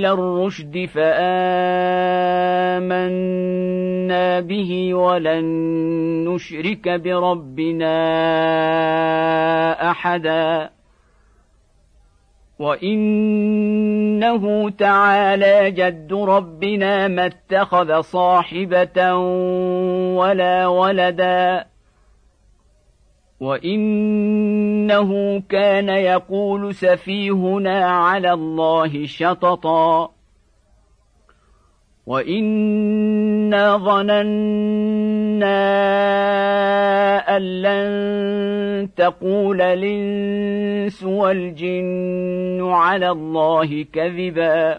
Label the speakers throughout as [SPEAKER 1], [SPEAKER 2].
[SPEAKER 1] إلى الرشد فآمنا به ولن نشرك بربنا أحدا. وإنه تعالى جد ربنا ما اتخذ صاحبة ولا ولدا. وانه كان يقول سفيهنا على الله شططا وانا ظننا ان لن تقول الانس والجن على الله كذبا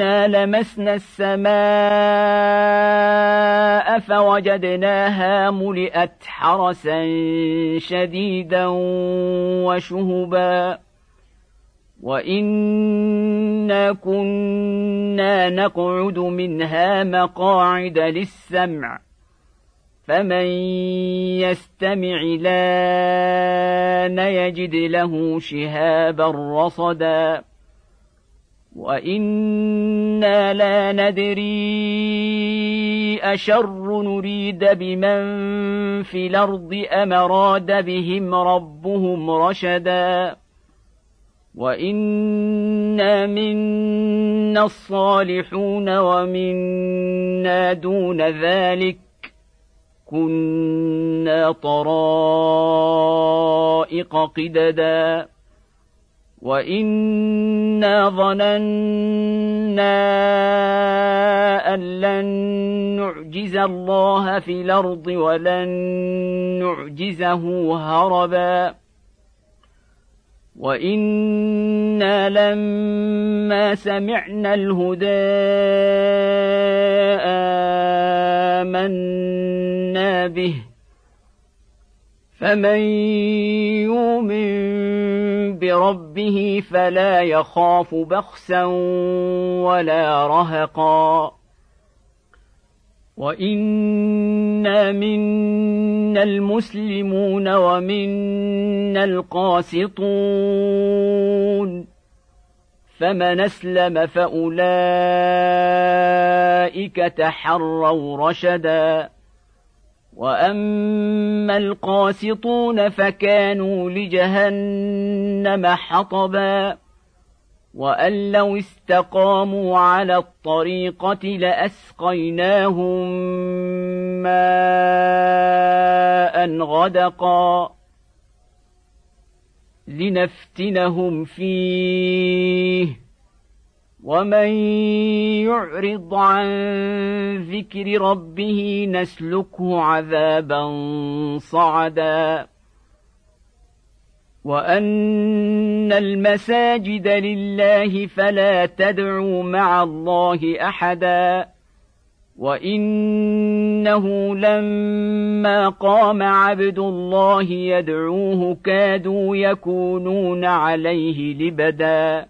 [SPEAKER 1] وانا لمسنا السماء فوجدناها ملئت حرسا شديدا وشهبا وانا كنا نقعد منها مقاعد للسمع فمن يستمع لأن يجد له شهابا رصدا وأنا لا ندري اشر نريد بمن في الأرض ام اراد بهم ربهم رشدا وانا منا الصالحون ومنا دون ذلك كنا طرائق قددا وانا ظننا ان لن نعجز الله في الأرض ولن نعجزه هربا وأنا لما سمعنا الهدى امنا به فمن يؤمن بربه فلا يخاف بخسا ولا رهقا. وانا منا المسلمون ومنا القاسطون. فمن اسلم فاولئك تحروا رشدا. واما القاسطون فكانوا لجهنم حطبا وان لو استقاموا على الطريقة لاسقيناهم ماء غدقا لنفتنهم فيه ومن يعرض عن ذكر ربه نسلكه عذابا صعدا وان المساجد لله فلا تدعوا مع الله احدا وانه لما قام عبد الله يدعوه كادوا يكونون عليه لبدا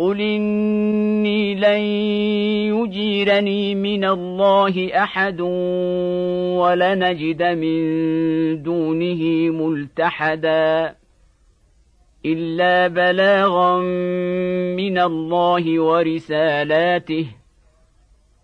[SPEAKER 1] قل اني لن يجيرني من الله احد ولنجد من دونه ملتحدا الا بلاغا من الله ورسالاته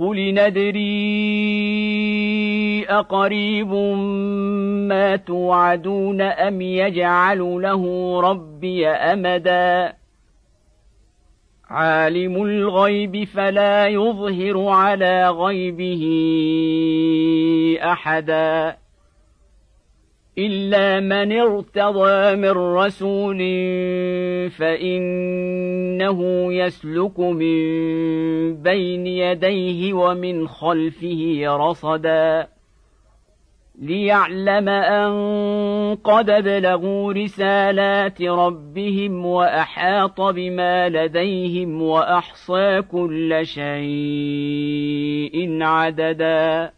[SPEAKER 1] قل ندري اقريب ما توعدون ام يجعل له ربي امدا عالم الغيب فلا يظهر على غيبه احدا الا من ارتضى من رسول فانه يسلك من بين يديه ومن خلفه رصدا ليعلم ان قد ابلغوا رسالات ربهم واحاط بما لديهم واحصى كل شيء عددا